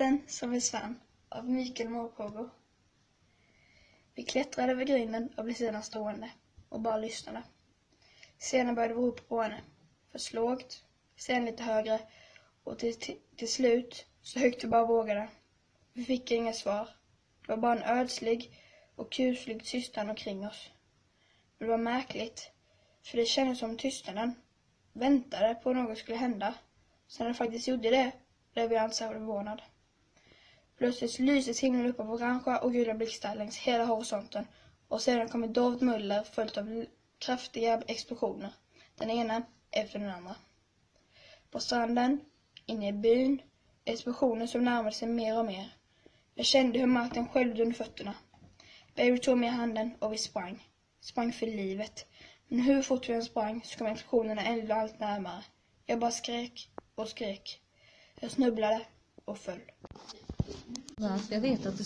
Natten som försvann av Mikael Mårpågo. Vi klättrade över grinden och blev sedan stående och bara lyssnade. Sedan började vi ropa på henne. Först lågt, sedan lite högre och till, till, till slut så högt vi bara vågade. Vi fick inga svar. Det var bara en ödslig och kuslig tystnad omkring oss. Men det var märkligt, för det kändes som tystnaden väntade på att något skulle hända. Sen när det faktiskt gjorde det blev jag inte särskilt förvånad. Plötsligt lyses himlen upp av orangea och gula blixtar längs hela horisonten och sedan kom ett dovt muller följt av kraftiga explosioner. Den ena efter den andra. På stranden, inne i byn, explosioner som närmade sig mer och mer. Jag kände hur marken sköljde under fötterna. Baby tog mig i handen och vi sprang. Sprang för livet. Men hur fort vi än sprang så kom explosionerna ändå allt närmare. Jag bara skrek och skrek. Jag snubblade och föll. Jag vet att du